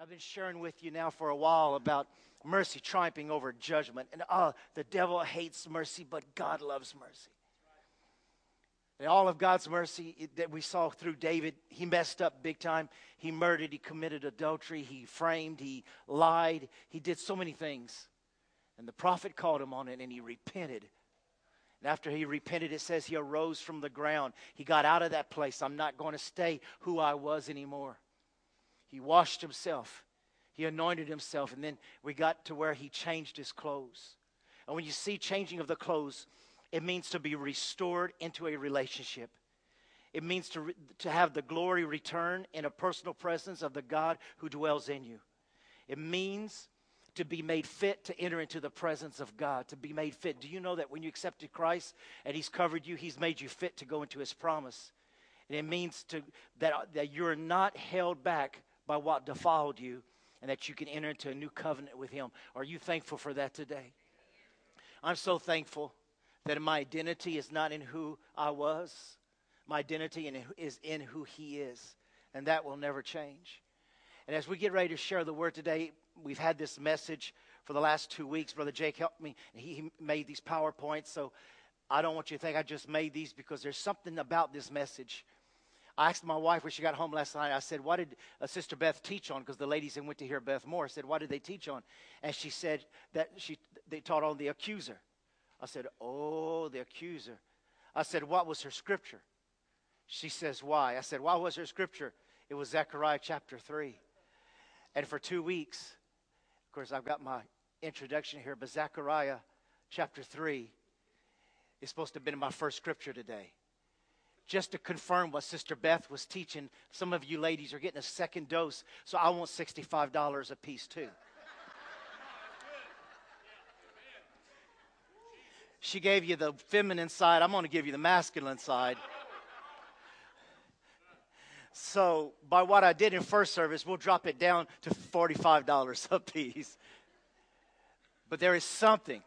I've been sharing with you now for a while about mercy triumphing over judgment. And oh, the devil hates mercy, but God loves mercy. And all of God's mercy that we saw through David, he messed up big time. He murdered, he committed adultery, he framed, he lied, he did so many things. And the prophet called him on it and he repented. And after he repented, it says he arose from the ground. He got out of that place. I'm not going to stay who I was anymore. He washed himself, he anointed himself, and then we got to where he changed his clothes. And when you see changing of the clothes, it means to be restored into a relationship. It means to, to have the glory return in a personal presence of the God who dwells in you. It means to be made fit to enter into the presence of God, to be made fit. Do you know that when you accepted Christ and He's covered you, He's made you fit to go into His promise? And it means to, that, that you're not held back by what defiled you and that you can enter into a new covenant with Him. Are you thankful for that today? I'm so thankful that my identity is not in who I was, my identity is in who He is, and that will never change. And as we get ready to share the word today, we've had this message for the last two weeks. Brother Jake helped me, and he made these PowerPoints. So I don't want you to think I just made these because there's something about this message I asked my wife when she got home last night, I said, What did uh, Sister Beth teach on? Because the ladies that went to hear Beth Moore said, What did they teach on? And she said that she, they taught on the accuser. I said, Oh, the accuser. I said, What was her scripture? She says, Why? I said, Why was her scripture? It was Zechariah chapter 3. And for two weeks, of course, I've got my introduction here, but Zechariah chapter 3 is supposed to have been my first scripture today just to confirm what Sister Beth was teaching. Some of you ladies are getting a second dose, so I want $65 a piece too. She gave you the feminine side, I'm going to give you the masculine side. So, by what I did in first service, we'll drop it down to $45 a piece. But there is something,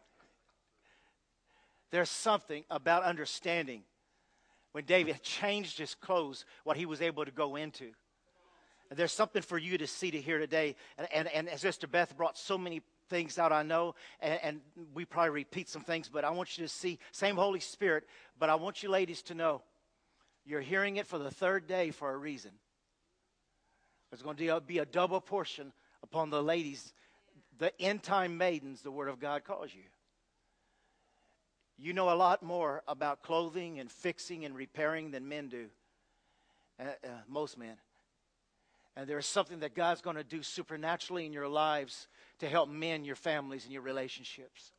there's something about understanding when David changed his clothes, what he was able to go into. And there's something for you to see to hear today. And, and, and as Sister Beth brought so many things out, I know, and, and we probably repeat some things, but I want you to see, same Holy Spirit, but I want you ladies to know you're hearing it for the third day for a reason. There's going to be a double portion upon the ladies, the end time maidens, the Word of God calls you. You know a lot more about clothing and fixing and repairing than men do, uh, uh, most men. And there is something that God's going to do supernaturally in your lives to help mend your families and your relationships.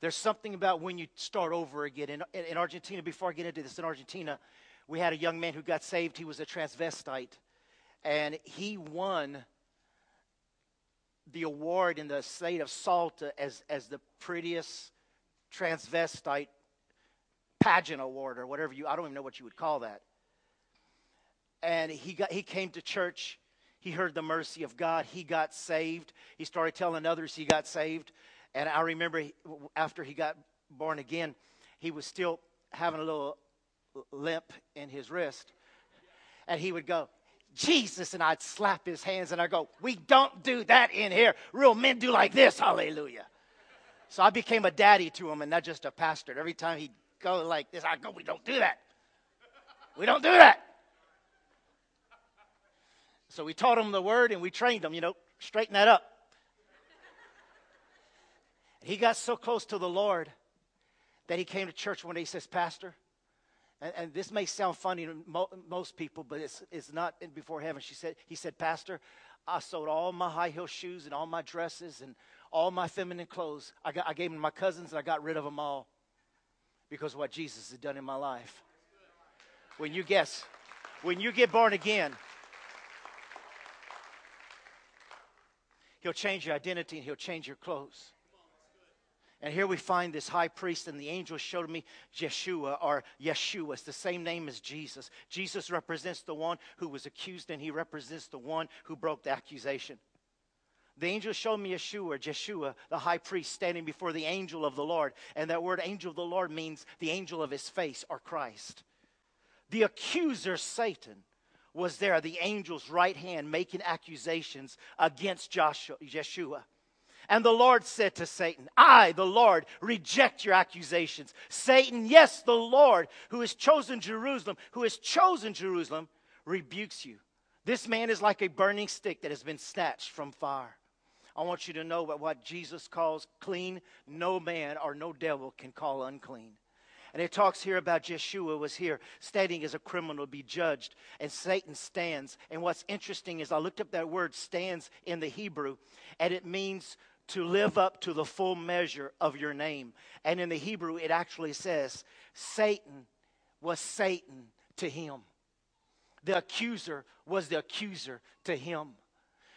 There's something about when you start over again. In, in Argentina, before I get into this, in Argentina, we had a young man who got saved. He was a transvestite. And he won the award in the state of Salta as, as the prettiest transvestite pageant award or whatever you I don't even know what you would call that. And he got he came to church, he heard the mercy of God, he got saved. He started telling others he got saved. And I remember after he got born again, he was still having a little limp in his wrist. And he would go, Jesus, and I'd slap his hands and I'd go, We don't do that in here. Real men do like this, hallelujah. So I became a daddy to him and not just a pastor. Every time he'd go like this, I go, We don't do that. We don't do that. So we taught him the word and we trained him, you know, straighten that up. He got so close to the Lord that he came to church one day. He says, Pastor, and, and this may sound funny to mo- most people, but it's, it's not before heaven. She said, he said, Pastor, I sold all my high heel shoes and all my dresses and all my feminine clothes. I, got, I gave them to my cousins and I got rid of them all because of what Jesus had done in my life. When you guess, when you get born again, He'll change your identity and He'll change your clothes. And here we find this high priest, and the angel showed me Yeshua or Yeshua. It's the same name as Jesus. Jesus represents the one who was accused, and he represents the one who broke the accusation. The angel showed me Yeshua, Jeshua, the high priest, standing before the angel of the Lord. And that word angel of the Lord means the angel of his face or Christ. The accuser, Satan, was there, the angel's right hand, making accusations against Joshua, Yeshua. And the Lord said to Satan, I, the Lord, reject your accusations. Satan, yes, the Lord, who has chosen Jerusalem, who has chosen Jerusalem, rebukes you. This man is like a burning stick that has been snatched from fire. I want you to know that what Jesus calls clean, no man or no devil can call unclean. And it talks here about Jeshua was here standing as a criminal to be judged, and Satan stands. And what's interesting is I looked up that word stands in the Hebrew, and it means to live up to the full measure of your name. And in the Hebrew, it actually says, Satan was Satan to him. The accuser was the accuser to him.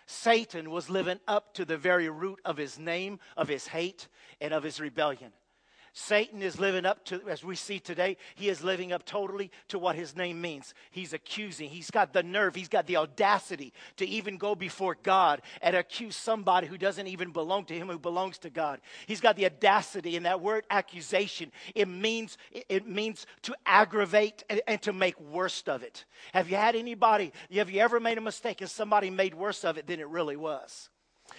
Satan was living up to the very root of his name, of his hate, and of his rebellion. Satan is living up to, as we see today, he is living up totally to what his name means. He's accusing. He's got the nerve, he's got the audacity to even go before God and accuse somebody who doesn't even belong to him, who belongs to God. He's got the audacity, and that word accusation, it means, it means to aggravate and, and to make worst of it. Have you had anybody, have you ever made a mistake and somebody made worse of it than it really was?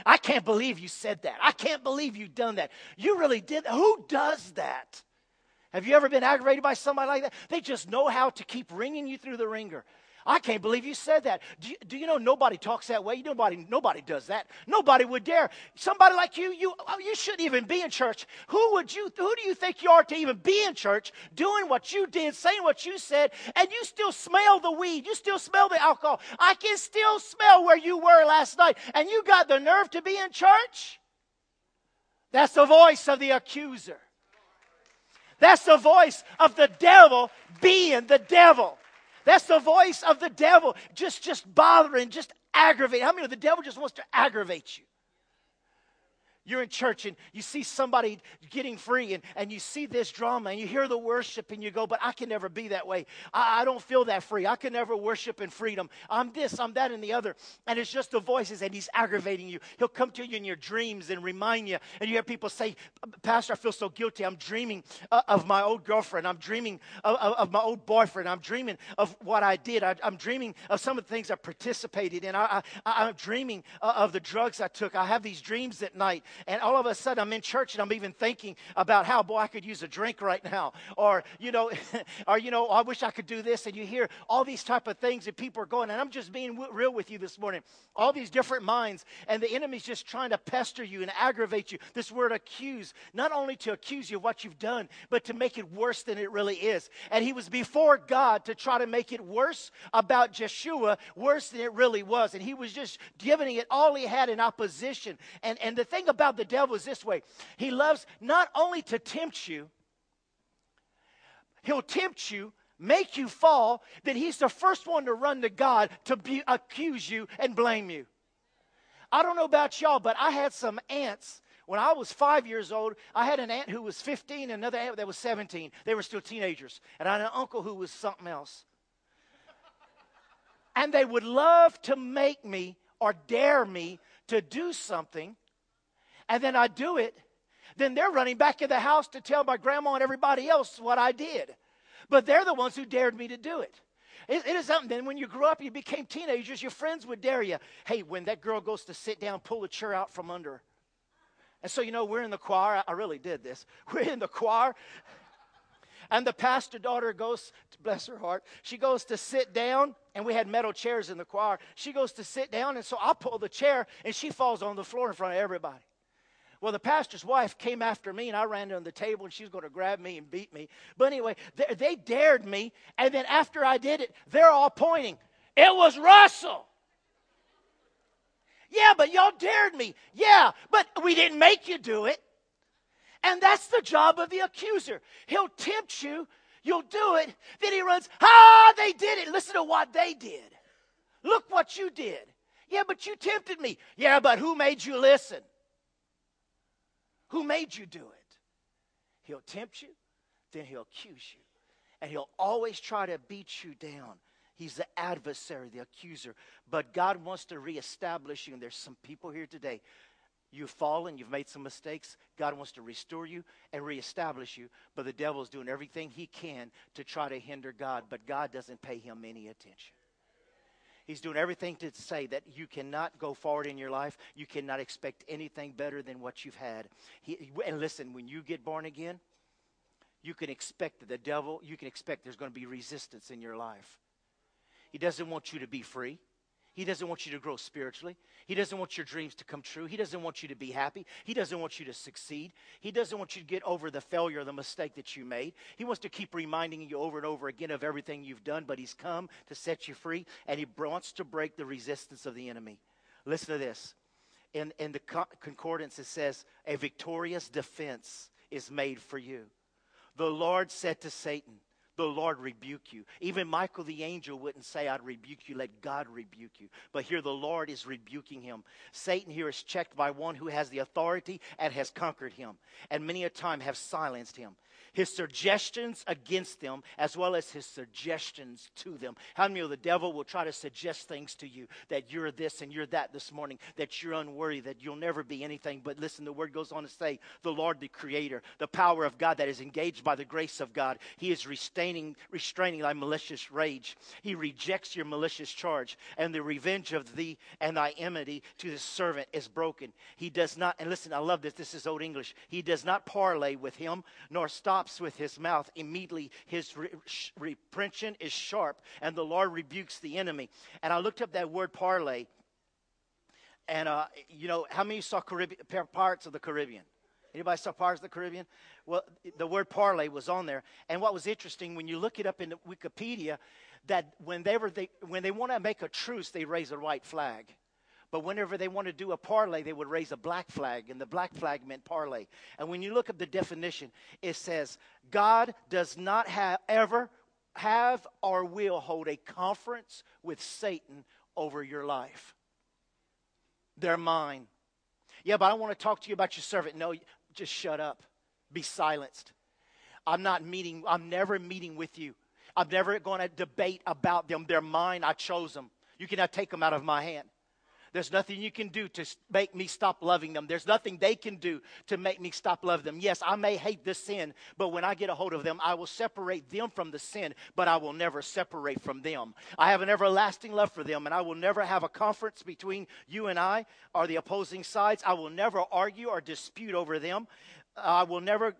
I can't believe you said that. I can't believe you done that. You really did. Who does that? Have you ever been aggravated by somebody like that? They just know how to keep ringing you through the ringer. I can't believe you said that. Do you, do you, know nobody talks that way? Nobody, nobody does that. Nobody would dare. Somebody like you, you, oh, you shouldn't even be in church. Who would you, who do you think you are to even be in church, doing what you did, saying what you said, and you still smell the weed, you still smell the alcohol. I can still smell where you were last night, and you got the nerve to be in church? That's the voice of the accuser. That's the voice of the devil being the devil. That's the voice of the devil, just, just bothering, just aggravating. How many of the devil just wants to aggravate you? You're in church and you see somebody getting free and, and you see this drama and you hear the worship and you go, but I can never be that way. I, I don't feel that free. I can never worship in freedom. I'm this, I'm that, and the other. And it's just the voices and he's aggravating you. He'll come to you in your dreams and remind you. And you hear people say, Pastor, I feel so guilty. I'm dreaming uh, of my old girlfriend. I'm dreaming of, of, of, my old boyfriend. I'm dreaming of what I did. I, am dreaming of some of the things I participated in. I, I, am dreaming uh, of the drugs I took. I have these dreams at night and all of a sudden I'm in church and I'm even thinking about how, boy, I could use a drink right now. Or, you know, or, you know, I wish I could do this. And you hear all these type of things that people are going. And I'm just being w- real with you this morning. All these different minds. And the enemy's just trying to pester you and aggravate you. This word accuse, not only to accuse you of what you've done, but to make it worse than it really is. And he was before God to try to make it worse about Jeshua, worse than it really was. And he was just giving it all he had in opposition. And, and the thing about the devil is this way he loves not only to tempt you, he'll tempt you make you fall, then he's the first one to run to God to be, accuse you and blame you. I don't know about y'all, but I had some aunts when I was five years old. I had an aunt who was 15, another aunt that was 17. They were still teenagers. And I had an uncle who was something else. and they would love to make me or dare me to do something and then I do it, then they're running back in the house to tell my grandma and everybody else what I did. But they're the ones who dared me to do it. It, it is something. Then when you grew up, you became teenagers, your friends would dare you. Hey, when that girl goes to sit down, pull the chair out from under. And so, you know, we're in the choir. I really did this. We're in the choir. And the pastor daughter goes, bless her heart, she goes to sit down, and we had metal chairs in the choir. She goes to sit down, and so I pull the chair, and she falls on the floor in front of everybody. Well, the pastor's wife came after me, and I ran to the table, and she was going to grab me and beat me. But anyway, they, they dared me, and then after I did it, they're all pointing. It was Russell. Yeah, but y'all dared me. Yeah, but we didn't make you do it. And that's the job of the accuser. He'll tempt you, you'll do it, then he runs, ah, they did it. Listen to what they did. Look what you did. Yeah, but you tempted me. Yeah, but who made you listen? Who made you do it? He'll tempt you, then he'll accuse you. And he'll always try to beat you down. He's the adversary, the accuser. But God wants to reestablish you. And there's some people here today. You've fallen, you've made some mistakes. God wants to restore you and reestablish you. But the devil's doing everything he can to try to hinder God. But God doesn't pay him any attention. He's doing everything to say that you cannot go forward in your life. You cannot expect anything better than what you've had. He, and listen, when you get born again, you can expect that the devil, you can expect there's going to be resistance in your life. He doesn't want you to be free. He doesn't want you to grow spiritually. He doesn't want your dreams to come true. He doesn't want you to be happy. He doesn't want you to succeed. He doesn't want you to get over the failure, the mistake that you made. He wants to keep reminding you over and over again of everything you've done, but He's come to set you free, and He wants to break the resistance of the enemy. Listen to this. In, in the concordance, it says, A victorious defense is made for you. The Lord said to Satan, the Lord rebuke you. Even Michael the angel wouldn't say, I'd rebuke you. Let God rebuke you. But here the Lord is rebuking him. Satan here is checked by one who has the authority and has conquered him, and many a time have silenced him his suggestions against them as well as his suggestions to them. How many of the devil will try to suggest things to you that you're this and you're that this morning, that you're unworthy, that you'll never be anything. But listen, the word goes on to say, the Lord, the creator, the power of God that is engaged by the grace of God, he is restraining, restraining thy malicious rage. He rejects your malicious charge, and the revenge of thee and thy enmity to the servant is broken. He does not, and listen, I love this, this is old English. He does not parley with him, nor stops with his mouth, immediately his re- reprehension is sharp, and the Lord rebukes the enemy. And I looked up that word parley. and uh, you know, how many saw Caribbean, Pirates of the Caribbean? Anybody saw Pirates of the Caribbean? Well, the word parlay was on there. And what was interesting, when you look it up in Wikipedia, that when they, were they, when they want to make a truce, they raise a white flag. But whenever they want to do a parlay, they would raise a black flag, and the black flag meant parlay. And when you look up the definition, it says, God does not have, ever have or will hold a conference with Satan over your life. They're mine. Yeah, but I want to talk to you about your servant. No, just shut up. Be silenced. I'm not meeting, I'm never meeting with you. I'm never going to debate about them. They're mine. I chose them. You cannot take them out of my hand. There's nothing you can do to make me stop loving them. There's nothing they can do to make me stop loving them. Yes, I may hate the sin, but when I get a hold of them, I will separate them from the sin, but I will never separate from them. I have an everlasting love for them, and I will never have a conference between you and I or the opposing sides. I will never argue or dispute over them. I will never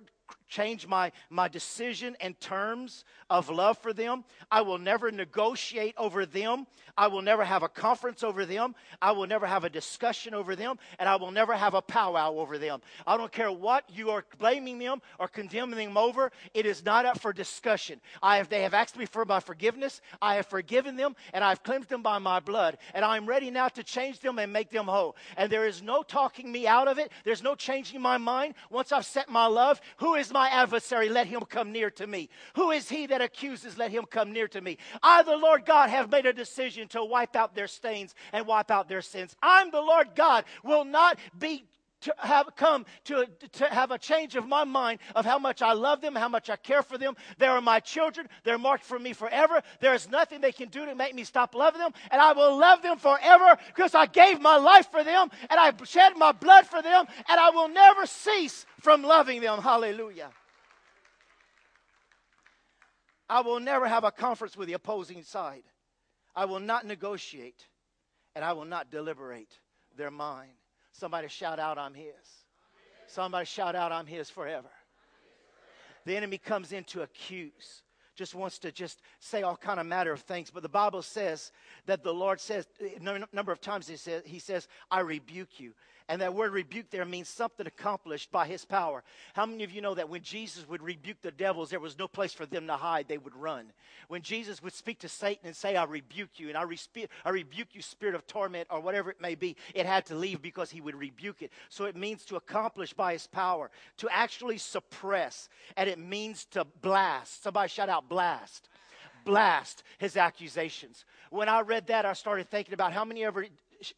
change my, my decision and terms of love for them. I will never negotiate over them. I will never have a conference over them. I will never have a discussion over them. And I will never have a powwow over them. I don't care what you are blaming them or condemning them over. It is not up for discussion. I have, they have asked me for my forgiveness. I have forgiven them and I've cleansed them by my blood. And I'm ready now to change them and make them whole. And there is no talking me out of it. There's no changing my mind. Once I've set my love, who is my adversary? Let him come near to me. Who is he that accuses? Let him come near to me. I, the Lord God, have made a decision to wipe out their stains and wipe out their sins. I'm the Lord God, will not be to have come to, to have a change of my mind of how much I love them, how much I care for them. They are my children. They're marked for me forever. There is nothing they can do to make me stop loving them. And I will love them forever because I gave my life for them and I shed my blood for them and I will never cease from loving them. Hallelujah. I will never have a conference with the opposing side. I will not negotiate and I will not deliberate. They're mine. Somebody shout out, I'm his. Somebody shout out, I'm his forever. The enemy comes in to accuse just wants to just say all kind of matter of things but the bible says that the lord says a number of times he says, he says i rebuke you and that word rebuke there means something accomplished by his power. How many of you know that when Jesus would rebuke the devils, there was no place for them to hide? They would run. When Jesus would speak to Satan and say, I rebuke you, and I, respe- I rebuke you, spirit of torment, or whatever it may be, it had to leave because he would rebuke it. So it means to accomplish by his power, to actually suppress, and it means to blast. Somebody shout out, blast blast his accusations. When I read that, I started thinking about how many ever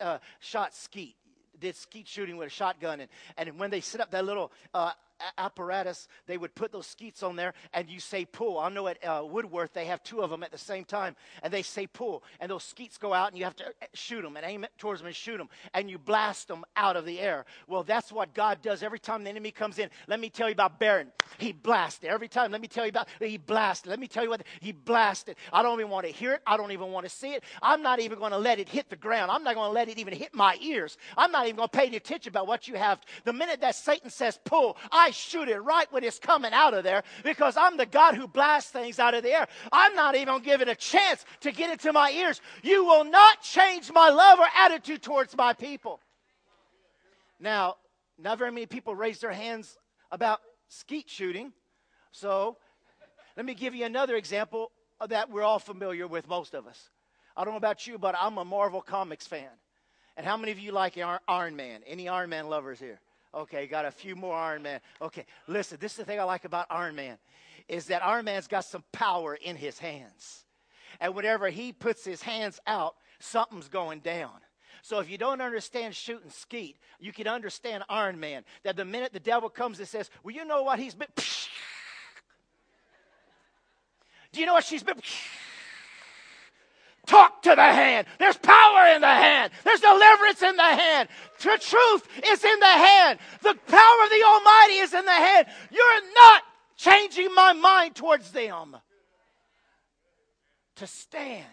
uh, shot skeet did skeet shooting with a shotgun. And, and when they set up that little uh, apparatus, they would put those skeets on there and you say pull. I know at uh, Woodworth they have two of them at the same time and they say pull. And those skeets go out and you have to uh, shoot them and aim it towards them and shoot them. And you blast them out of the air. Well, that's what God does every time the enemy comes in. Let me tell you about Baron. He blasted. Every time, let me tell you about, he blasted. Let me tell you what, he blasted. I don't even want to hear it. I don't even want to see it. I'm not even going to let it hit the ground. I'm not going to let it even hit my ears. I'm not even going to pay any attention about what you have. The minute that Satan says pull, I shoot it right when it's coming out of there because I'm the God who blasts things out of the air. I'm not even going to give it a chance to get into my ears. You will not change my love or attitude towards my people. Now, not very many people raise their hands about skeet shooting. So, let me give you another example that we're all familiar with, most of us. I don't know about you, but I'm a Marvel Comics fan. And how many of you like Iron Man? Any Iron Man lovers here? Okay, got a few more Iron Man. Okay, listen, this is the thing I like about Iron Man is that Iron Man's got some power in his hands. And whenever he puts his hands out, something's going down. So if you don't understand shooting skeet, you can understand Iron Man. That the minute the devil comes and says, Well, you know what he's been. Do you know what she's been? Talk to the hand. There's power in the hand. There's deliverance in the hand. The truth is in the hand. The power of the Almighty is in the hand. You're not changing my mind towards them. To stand.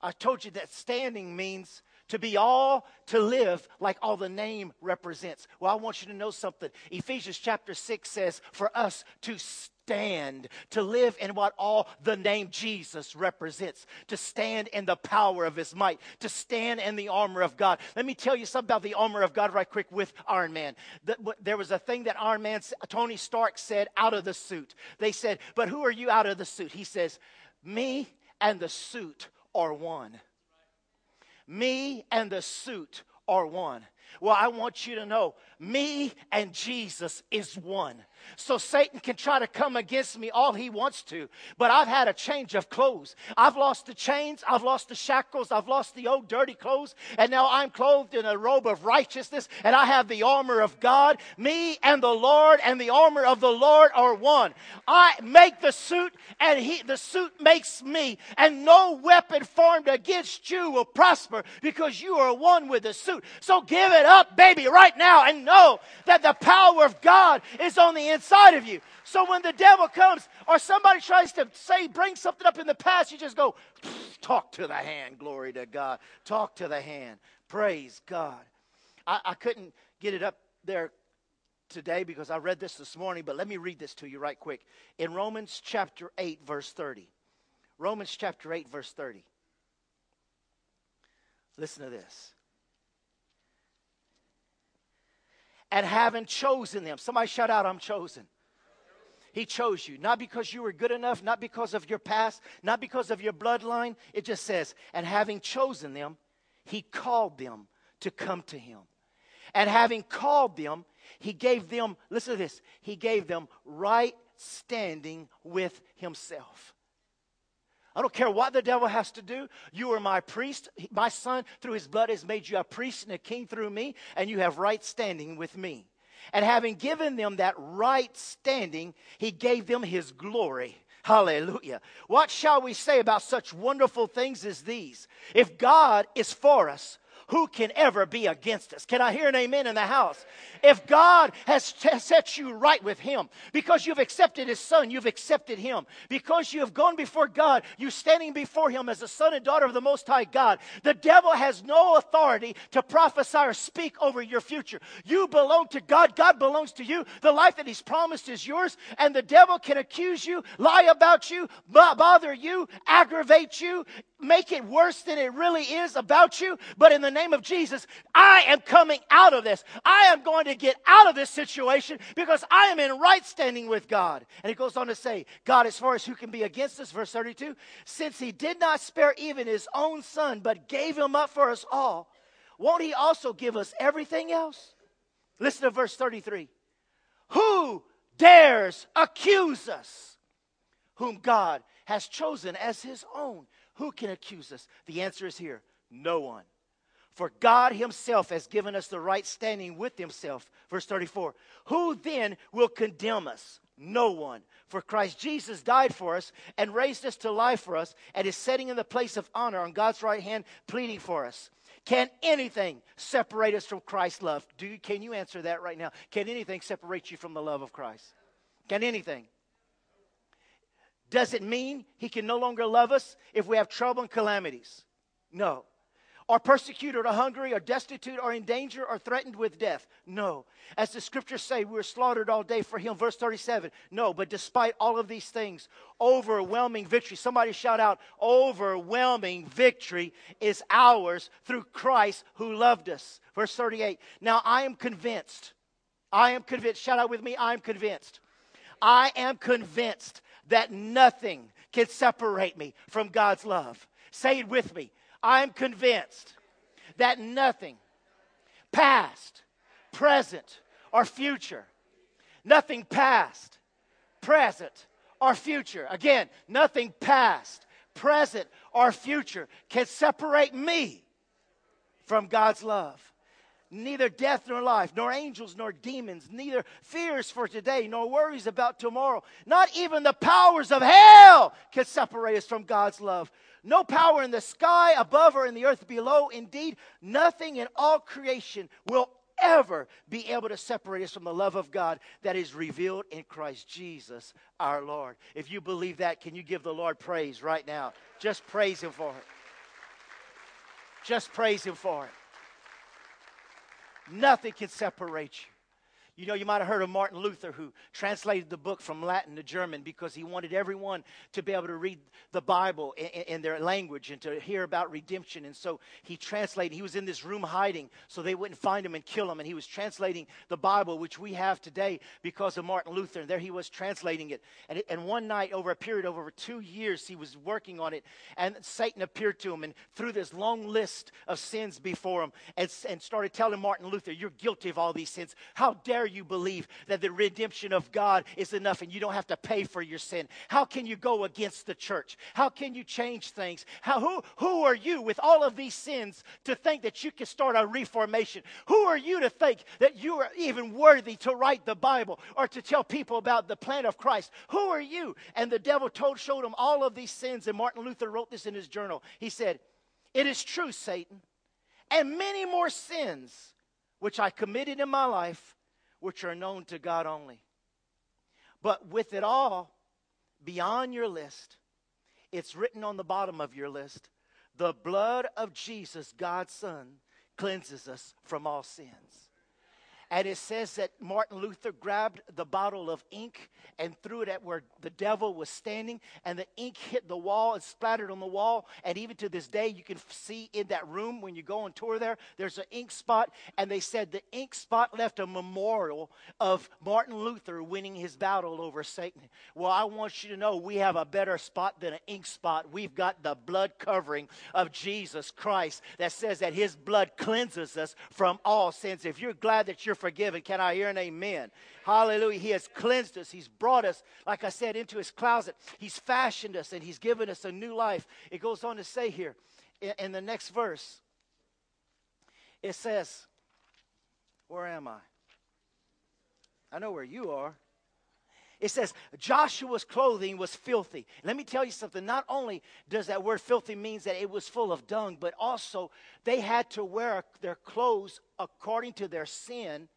I told you that standing means to be all, to live like all the name represents. Well, I want you to know something. Ephesians chapter 6 says for us to stand, to live in what all the name Jesus represents, to stand in the power of his might, to stand in the armor of God. Let me tell you something about the armor of God right quick with Iron Man. There was a thing that Iron Man, Tony Stark said out of the suit. They said, But who are you out of the suit? He says, Me and the suit are one. Me and the suit are one. Well, I want you to know me and Jesus is one. So Satan can try to come against me all he wants to, but I've had a change of clothes. I've lost the chains, I've lost the shackles, I've lost the old dirty clothes, and now I'm clothed in a robe of righteousness, and I have the armor of God. Me and the Lord and the armor of the Lord are one. I make the suit, and he, the suit makes me, and no weapon formed against you will prosper because you are one with the suit. So give it up, baby, right now, and know that the power of God is on inside of you. So when the devil comes or somebody tries to say, bring something up in the past, you just go, talk to the hand. Glory to God. Talk to the hand. Praise God. I, I couldn't get it up there today because I read this this morning, but let me read this to you right quick. In Romans chapter 8, verse 30. Romans chapter 8, verse 30. Listen to this. And having chosen them. Somebody shout out, I'm chosen. He chose you, not because you were good enough, not because of your past, not because of your bloodline. It just says, and having chosen them, he called them to come to him. And having called them, he gave them, listen to this, he gave them right standing with himself. I don't care what the devil has to do. You are my priest. My son, through his blood, has made you a priest and a king through me, and you have right standing with me. And having given them that right standing, he gave them his glory. Hallelujah. What shall we say about such wonderful things as these? If God is for us, who can ever be against us? Can I hear an amen in the house? If God has t- set you right with Him, because you've accepted His Son, you've accepted Him. Because you have gone before God, you're standing before Him as a son and daughter of the Most High God. The devil has no authority to prophesy or speak over your future. You belong to God, God belongs to you. The life that He's promised is yours, and the devil can accuse you, lie about you, bother you, aggravate you, make it worse than it really is about you. But in the name of Jesus, I am coming out of this. I am going to get out of this situation because I am in right standing with God. And he goes on to say, God, as far as who can be against us, verse 32, since he did not spare even his own son, but gave him up for us all, won't he also give us everything else? Listen to verse 33. Who dares accuse us, whom God has chosen as his own? Who can accuse us? The answer is here no one. For God Himself has given us the right standing with Himself. Verse 34 Who then will condemn us? No one. For Christ Jesus died for us and raised us to life for us and is sitting in the place of honor on God's right hand, pleading for us. Can anything separate us from Christ's love? Do you, can you answer that right now? Can anything separate you from the love of Christ? Can anything? Does it mean he can no longer love us if we have trouble and calamities? No are persecuted or hungry or destitute or in danger or threatened with death. No. As the scriptures say, we were slaughtered all day for him. Verse 37. No, but despite all of these things, overwhelming victory. Somebody shout out, overwhelming victory is ours through Christ who loved us. Verse 38. Now I am convinced. I am convinced. Shout out with me. I am convinced. I am convinced that nothing can separate me from God's love. Say it with me. I'm convinced that nothing, past, present, or future, nothing past, present, or future, again, nothing past, present, or future can separate me from God's love. Neither death nor life, nor angels nor demons, neither fears for today nor worries about tomorrow, not even the powers of hell can separate us from God's love. No power in the sky above or in the earth below. Indeed, nothing in all creation will ever be able to separate us from the love of God that is revealed in Christ Jesus our Lord. If you believe that, can you give the Lord praise right now? Just praise Him for it. Just praise Him for it. Nothing can separate you. You know, you might have heard of Martin Luther, who translated the book from Latin to German because he wanted everyone to be able to read the Bible in, in, their language and to hear about redemption. And so he translated, he was in this room hiding so they wouldn't find him and kill him. And he was translating the Bible, which we have today because of Martin Luther. And there he was translating it. And, and one night, over a period of over two years, he was working on it. And Satan appeared to him and threw this long list of sins before him and, and started telling Martin Luther, You're guilty of all these sins. How dare dare you believe that the redemption of God is enough and you don't have to pay for your sin? How can you go against the church? How can you change things? How, who, who are you with all of these sins to think that you can start a reformation? Who are you to think that you are even worthy to write the Bible or to tell people about the plan of Christ? Who are you? And the devil told, showed him all of these sins, and Martin Luther wrote this in his journal. He said, It is true, Satan, and many more sins which I committed in my life which are known to God only. But with it all, beyond your list, it's written on the bottom of your list the blood of Jesus, God's Son, cleanses us from all sins. And it says that Martin Luther grabbed the bottle of ink and threw it at where the devil was standing, and the ink hit the wall and splattered on the wall. And even to this day, you can see in that room when you go on tour there, there's an ink spot. And they said the ink spot left a memorial of Martin Luther winning his battle over Satan. Well, I want you to know we have a better spot than an ink spot. We've got the blood covering of Jesus Christ that says that his blood cleanses us from all sins. If you're glad that you're forgiven. Can I hear an amen? Hallelujah. He has cleansed us. He's brought us, like I said, into his closet. He's fashioned us and he's given us a new life. It goes on to say here in, in the next verse, it says, Where am I? I know where you are. It says Joshua's clothing was filthy. Let me tell you something. Not only does that word filthy means that it was full of dung, but also they had to wear their clothes according to their sin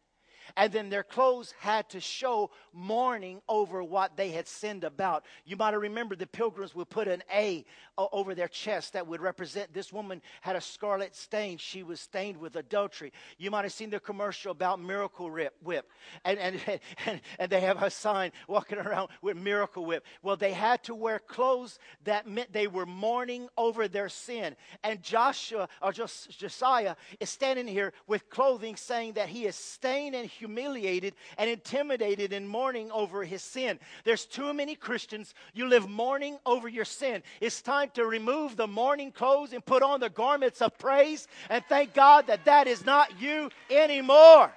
and then their clothes had to show mourning over what they had sinned about. You might have remembered the pilgrims would put an A uh, over their chest that would represent this woman had a scarlet stain. She was stained with adultery. You might have seen the commercial about Miracle Whip. And, and, and, and they have a sign walking around with Miracle Whip. Well, they had to wear clothes that meant they were mourning over their sin. And Joshua, or Josiah, is standing here with clothing saying that he is stained and humiliated and intimidated and mourning over his sin. There's too many Christians. You live mourning over your sin. It's time to remove the mourning clothes and put on the garments of praise and thank God that that is not you anymore.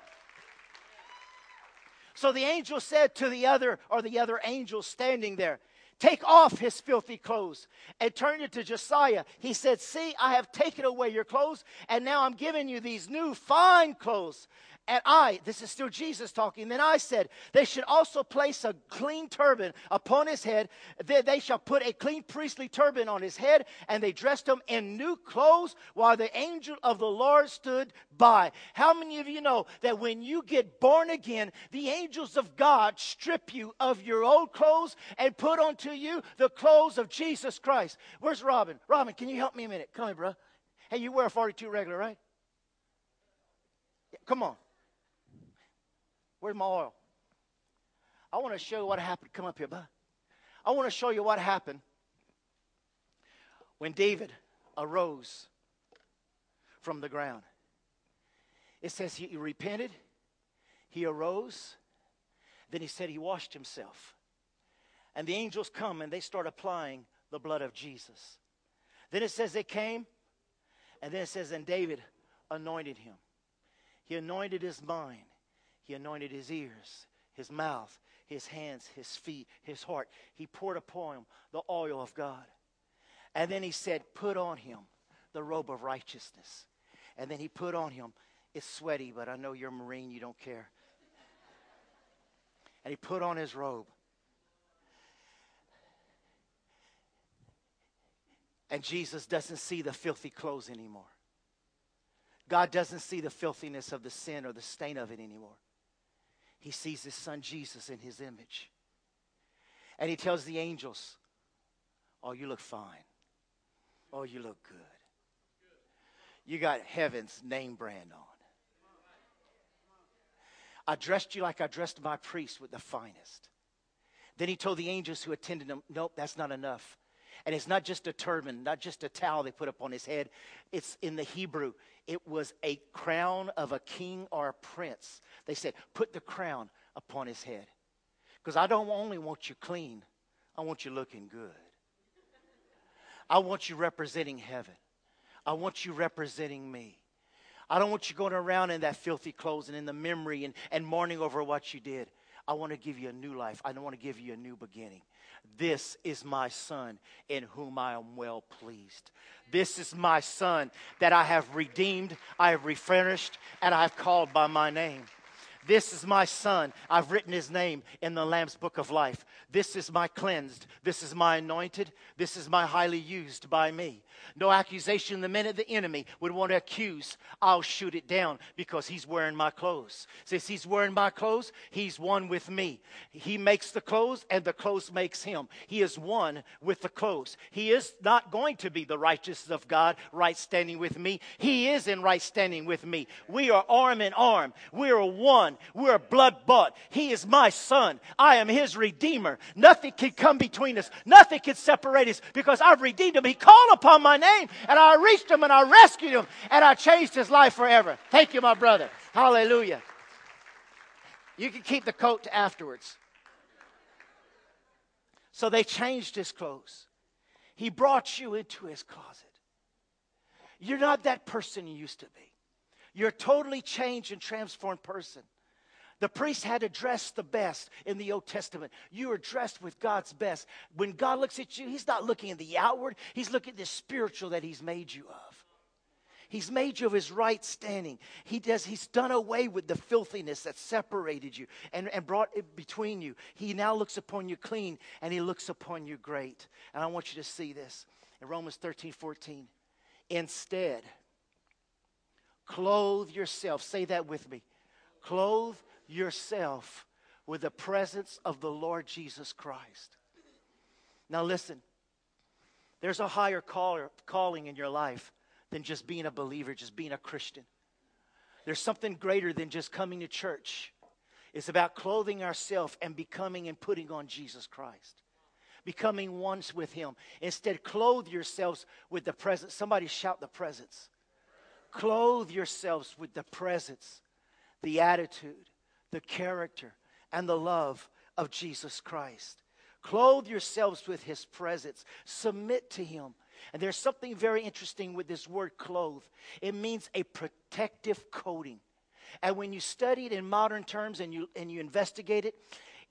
So the angel said to the other, or the other angel standing there, take off his filthy clothes and turned it to Josiah. He said, See, I have taken away your clothes, and now I'm giving you these new fine clothes. And I, this is still Jesus talking, then I said, they should also place a clean turban upon his head. They, they shall put a clean priestly turban on his head, and they dressed him in new clothes while the angel of the Lord stood by. How many of you know that when you get born again, the angels of God strip you of your old clothes and put onto you the clothes of Jesus Christ? Where's Robin? Robin, can you help me a minute? Come here, bro. Hey, you wear a 42 regular, right? Yeah, come on. Where's my oil? I want to show you what happened. Come up here, bud. I want to show you what happened when David arose from the ground. It says he repented, he arose, then he said he washed himself. And the angels come and they start applying the blood of Jesus. Then it says they came, and then it says, and David anointed him. He anointed his mind. He anointed his ears, his mouth, his hands, his feet, his heart. He poured upon him the oil of God. And then he said, Put on him the robe of righteousness. And then he put on him, it's sweaty, but I know you're a Marine, you don't care. And he put on his robe. And Jesus doesn't see the filthy clothes anymore. God doesn't see the filthiness of the sin or the stain of it anymore he sees his son Jesus in his image. And he tells the angels, Oh, you look fine. Oh, you look good. You got heaven's name brand on. I dressed you like I dressed my priest with the finest. Then he told the angels who attended him, Nope, that's not enough. And it's not just a turban, not just a towel they put up on his head. It's in the Hebrew, it was a crown of a king or a prince. They said, put the crown upon his head. Because I don't only want you clean, I want you looking good. I want you representing heaven. I want you representing me. I don't want you going around in that filthy clothes and in the memory and, and mourning over what you did. I want to give you a new life. I want to give you a new beginning. This is my son in whom I am well pleased. This is my son that I have redeemed, I have refurnished, and I have called by my name. This is my son. I've written his name in the Lamb's book of life. This is my cleansed. This is my anointed. This is my highly used by me. No accusation the minute the enemy would want to accuse, I'll shoot it down because he's wearing my clothes. Since he's wearing my clothes, he's one with me. He makes the clothes and the clothes makes him. He is one with the clothes. He is not going to be the righteousness of God right standing with me. He is in right standing with me. We are arm in arm. We are one. We are blood bought. He is my son. I am his redeemer. Nothing can come between us. Nothing can separate us because I've redeemed him. He called upon my name and I reached him and I rescued him and I changed his life forever. Thank you, my brother. Hallelujah. You can keep the coat afterwards. So they changed his clothes. He brought you into his closet. You're not that person you used to be. You're a totally changed and transformed person. The priest had to dress the best in the Old Testament. You are dressed with God's best. When God looks at you, He's not looking at the outward, He's looking at the spiritual that He's made you of. He's made you of his right standing. He does, he's done away with the filthiness that separated you and, and brought it between you. He now looks upon you clean and he looks upon you great. And I want you to see this in Romans 13, 14. Instead, clothe yourself. Say that with me. Clothe yourself with the presence of the Lord Jesus Christ. Now, listen, there's a higher call, calling in your life than just being a believer, just being a Christian. There's something greater than just coming to church. It's about clothing ourselves and becoming and putting on Jesus Christ. Becoming one with Him. Instead, clothe yourselves with the presence. Somebody shout the presence. Clothe yourselves with the presence, the attitude, the character, and the love of Jesus Christ. Clothe yourselves with his presence. Submit to him. And there's something very interesting with this word clothe. It means a protective coating. And when you study it in modern terms and you, and you investigate it,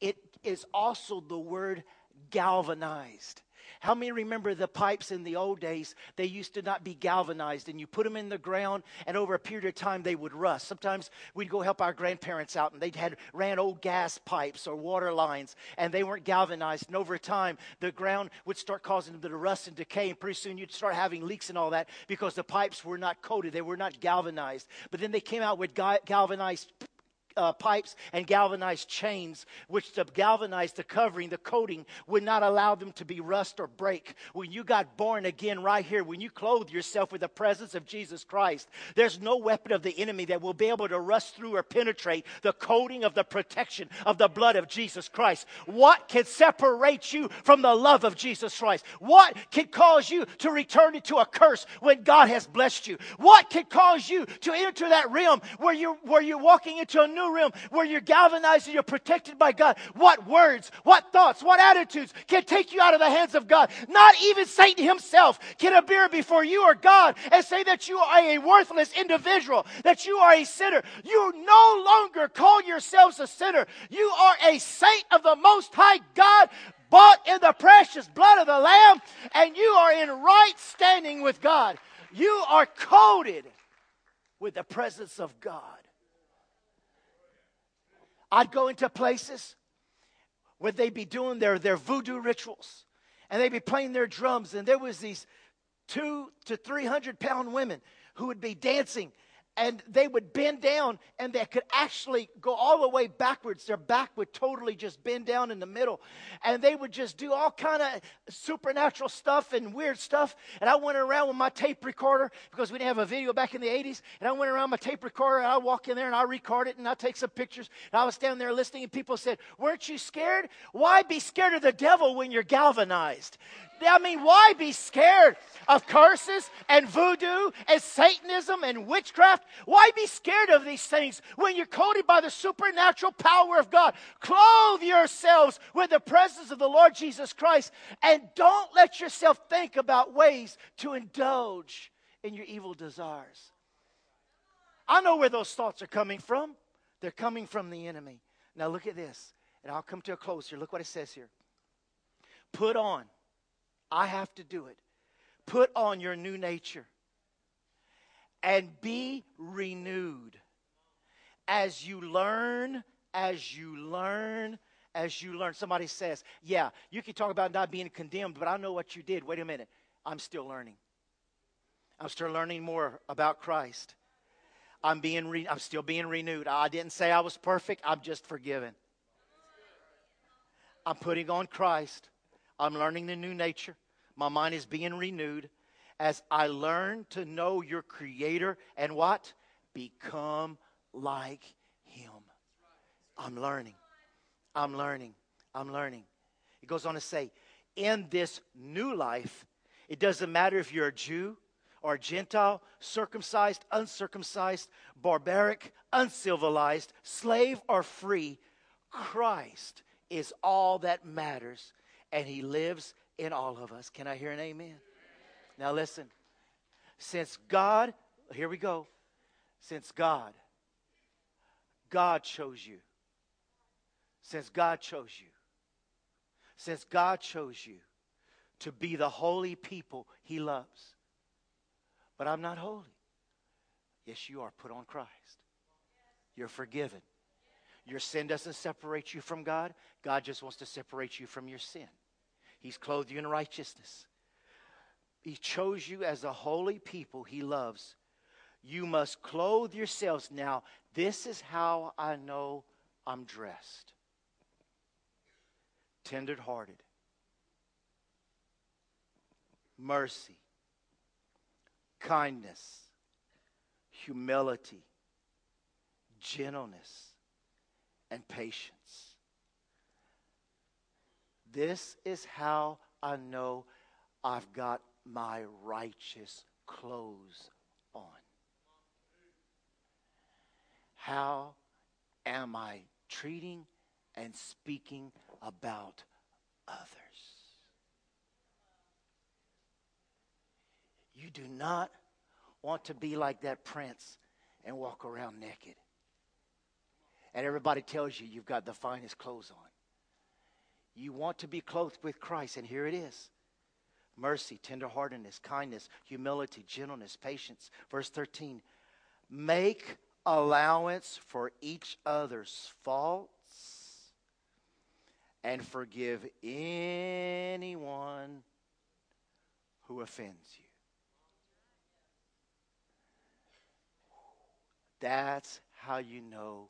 it is also the word galvanized. How many remember the pipes in the old days? They used to not be galvanized, and you put them in the ground, and over a period of time they would rust. Sometimes we'd go help our grandparents out, and they'd had ran old gas pipes or water lines, and they weren't galvanized. And over time, the ground would start causing them to rust and decay, and pretty soon you'd start having leaks and all that because the pipes were not coated, they were not galvanized. But then they came out with galvanized uh, pipes and galvanized chains, which to galvanize the covering, the coating, would not allow them to be rust or break. When you got born again, right here, when you clothe yourself with the presence of Jesus Christ, there's no weapon of the enemy that will be able to rust through or penetrate the coating of the protection of the blood of Jesus Christ. What can separate you from the love of Jesus Christ? What can cause you to return into a curse when God has blessed you? What can cause you to enter that realm where you're, where you're walking into a new realm where you're galvanized and you're protected by God. What words, what thoughts, what attitudes can take you out of the hands of God? Not even Satan himself can appear before you or God and say that you are a worthless individual, that you are a sinner. You no longer call yourselves a sinner. You are a saint of the Most High God bought in the precious blood of the Lamb, and you are in right standing with God. You are coated with the presence of God. I'd go into places where they'd be doing their, their voodoo rituals and they'd be playing their drums, and there was these two to three hundred pound women who would be dancing and they would bend down and they could actually go all the way backwards. Their back would totally just bend down in the middle. And they would just do all kind of supernatural stuff and weird stuff. And i went around with my tape recorder because we didn't have a video back in the 80s and i went around my tape recorder and i walk in there and i record it and i take some pictures. And i was standing there listening and people said weren't you scared? Why be scared of the devil when you're galvanized I mean, why be scared of curses and voodoo and Satanism and witchcraft? Why be scared of these things when you're coated by the supernatural power of God? Clothe yourselves with the presence of the Lord Jesus Christ and don't let yourself think about ways to indulge in your evil desires. I know where those thoughts are coming from. They're coming from the enemy. Now, look at this, and I'll come to a close here. Look what it says here. Put on I have to do it. Put on your new nature and be renewed as you learn, as you learn, as you learn. Somebody says, Yeah, you can talk about not being condemned, but I know what you did. Wait a minute. I'm still learning. I'm still learning more about Christ. I'm being re- I'm still being renewed. I didn't say I was perfect. I'm just forgiven. I'm putting on Christ. I'm learning the new nature. My mind is being renewed as I learn to know your Creator and what? Become like Him. I'm learning. I'm learning. I'm learning. It goes on to say, in this new life, it doesn't matter if you're a Jew or a Gentile, circumcised, uncircumcised, barbaric, uncivilized, slave or free, Christ is all that matters and he lives in all of us. Can I hear an amen? Now listen. Since God, here we go. Since God, God chose you. Since God chose you. Since God chose you to be the holy people he loves. But I'm not holy. Yes, you are. Put on Christ. You're forgiven. Your sin doesn't separate you from God. God just wants to separate you from your sin. He's clothed you in righteousness. He chose you as a holy people he loves. You must clothe yourselves. Now, this is how I know I'm dressed tenderhearted, mercy, kindness, humility, gentleness, and patience. This is how I know I've got my righteous clothes on. How am I treating and speaking about others? You do not want to be like that prince and walk around naked. And everybody tells you you've got the finest clothes on. You want to be clothed with Christ, and here it is mercy, tenderheartedness, kindness, humility, gentleness, patience. Verse 13 Make allowance for each other's faults and forgive anyone who offends you. That's how you know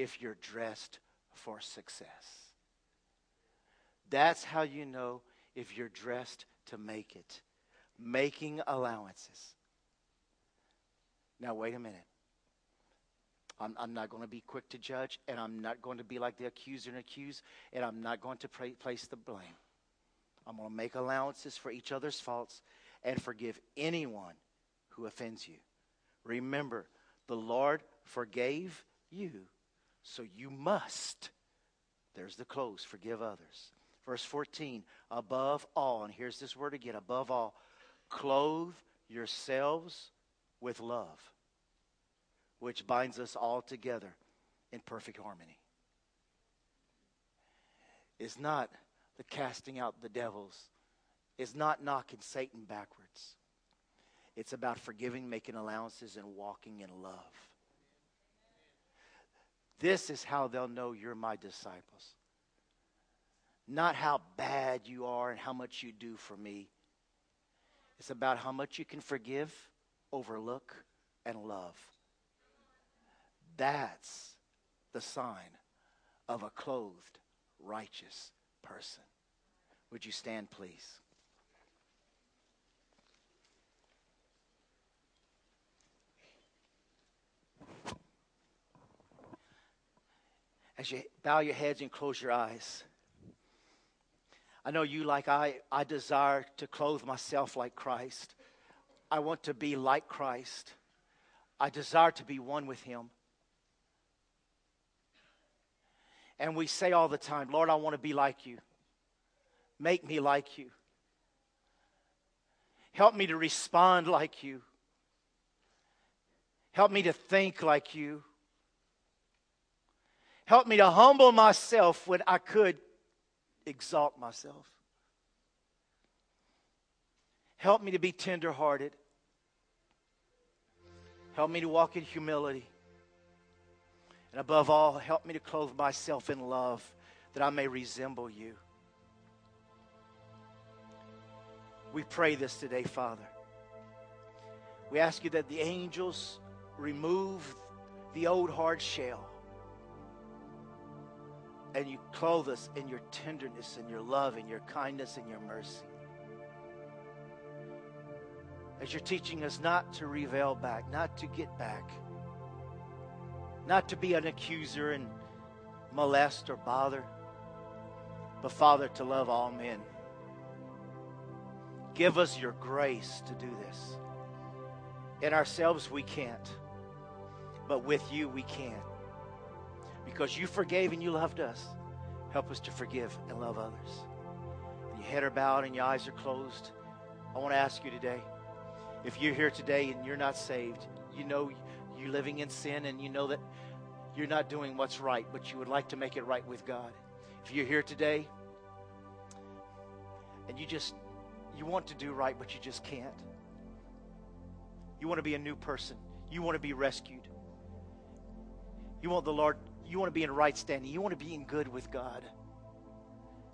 if you're dressed for success. That's how you know if you're dressed to make it. Making allowances. Now, wait a minute. I'm, I'm not going to be quick to judge, and I'm not going to be like the accuser and accuse, and I'm not going to place the blame. I'm going to make allowances for each other's faults and forgive anyone who offends you. Remember, the Lord forgave you, so you must, there's the close, forgive others. Verse 14, above all, and here's this word again above all, clothe yourselves with love, which binds us all together in perfect harmony. It's not the casting out the devils, it's not knocking Satan backwards. It's about forgiving, making allowances, and walking in love. This is how they'll know you're my disciples. Not how bad you are and how much you do for me. It's about how much you can forgive, overlook, and love. That's the sign of a clothed, righteous person. Would you stand, please? As you bow your heads and close your eyes. I know you, like I, I desire to clothe myself like Christ. I want to be like Christ. I desire to be one with Him. And we say all the time, Lord, I want to be like you. Make me like you. Help me to respond like you. Help me to think like you. Help me to humble myself when I could exalt myself. Help me to be tenderhearted. Help me to walk in humility. And above all, help me to clothe myself in love that I may resemble you. We pray this today, Father. We ask you that the angels remove the old hard shell and you clothe us in your tenderness and your love and your kindness and your mercy. As you're teaching us not to reveal back, not to get back, not to be an accuser and molest or bother, but Father, to love all men. Give us your grace to do this. In ourselves, we can't, but with you, we can because you forgave and you loved us. Help us to forgive and love others. Your head are bowed and your eyes are closed. I want to ask you today if you're here today and you're not saved, you know you're living in sin and you know that you're not doing what's right, but you would like to make it right with God. If you're here today and you just you want to do right but you just can't. You want to be a new person. You want to be rescued. You want the Lord you want to be in right standing. You want to be in good with God.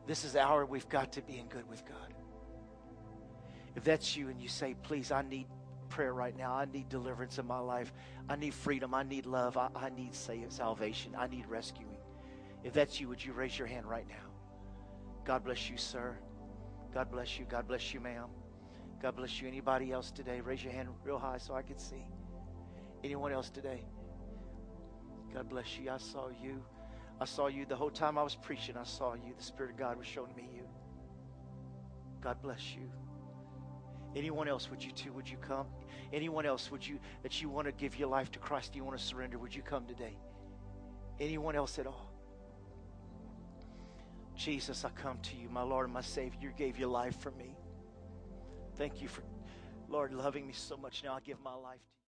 This is the hour we've got to be in good with God. If that's you and you say, please, I need prayer right now. I need deliverance in my life. I need freedom. I need love. I, I need salvation. I need rescuing. If that's you, would you raise your hand right now? God bless you, sir. God bless you. God bless you, ma'am. God bless you. Anybody else today? Raise your hand real high so I can see. Anyone else today? God bless you. I saw you. I saw you the whole time I was preaching. I saw you. The Spirit of God was showing me you. God bless you. Anyone else, would you too? Would you come? Anyone else, would you that you want to give your life to Christ? You want to surrender? Would you come today? Anyone else at all? Jesus, I come to you, my Lord and my Savior. You gave your life for me. Thank you for, Lord, loving me so much. Now I give my life to you.